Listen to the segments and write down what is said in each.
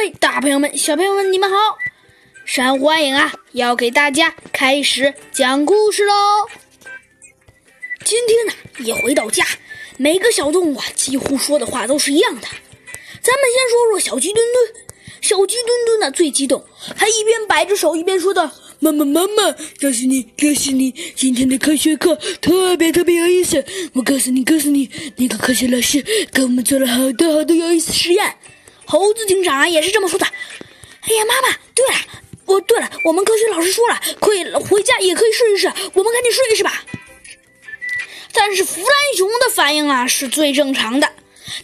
位大朋友们、小朋友们，你们好！山欢迎啊，要给大家开始讲故事喽。今天呢，一回到家，每个小动物啊，几乎说的话都是一样的。咱们先说说小鸡墩墩。小鸡墩墩呢最激动，他一边摆着手，一边说道：“妈妈，妈妈，告诉你，告诉你，今天的科学课特别特别有意思。我告诉你，告诉你，那个科学老师给我们做了好多好多有意思实验。”猴子警长啊也是这么说的。哎呀，妈妈，对了，哦，对了，我们科学老师说了，可以回家也可以试一试。我们赶紧试一试吧。但是弗兰熊的反应啊是最正常的，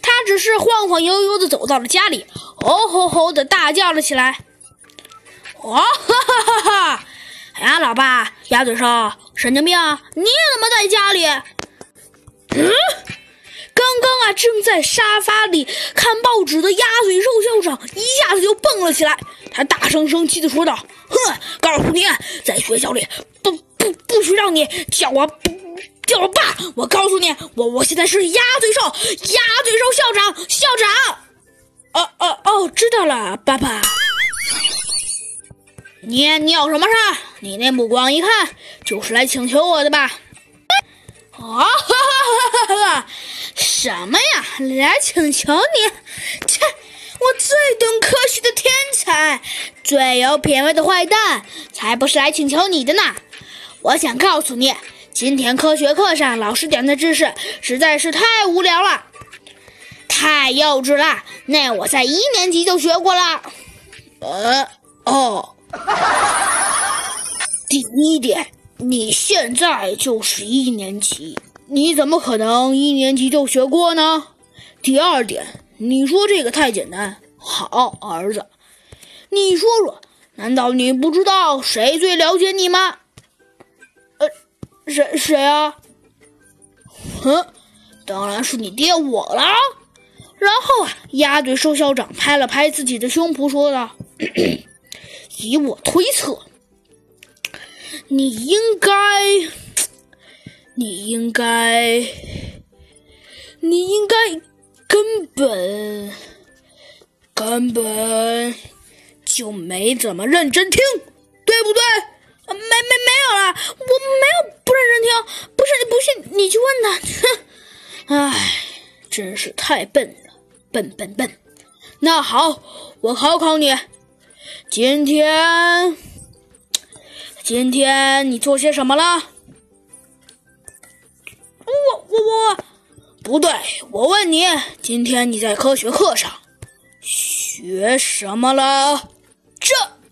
他只是晃晃悠悠的走到了家里。哦吼吼的大叫了起来！哦哈哈哈哈！哎呀，老爸，鸭嘴兽，神经病，你怎么在家里？嗯，刚刚啊，正在沙发里看报纸的鸭嘴兽校长一下子就蹦了起来，他大声生气的说道：“哼，告诉你，在学校里不不不许让你叫我叫我爸！我告诉你，我我现在是鸭嘴兽，鸭嘴兽校长，校长。”哦哦哦，知道了，爸爸。你你有什么事？你那目光一看就是来请求我的吧？啊哈哈哈哈哈哈！什么呀？来请求你？切！我最懂科学的天才，最有品味的坏蛋，才不是来请求你的呢！我想告诉你，今天科学课上老师讲的知识实在是太无聊了。太幼稚了，那我在一年级就学过了。呃，哦，第一点，你现在就是一年级，你怎么可能一年级就学过呢？第二点，你说这个太简单。好，儿子，你说说，难道你不知道谁最了解你吗？呃，谁谁啊？哼，当然是你爹我了。然后啊，鸭嘴兽校长拍了拍自己的胸脯，说道：“ 以我推测，你应该，你应该，你应该根本根本就没怎么认真听，对不对？没没没有了，我没有不认真听，不是你不信你去问他。哼，唉，真是太笨了。”笨笨笨，那好，我考考你，今天，今天你做些什么了？我我我，不对，我问你，今天你在科学课上学什么了？这。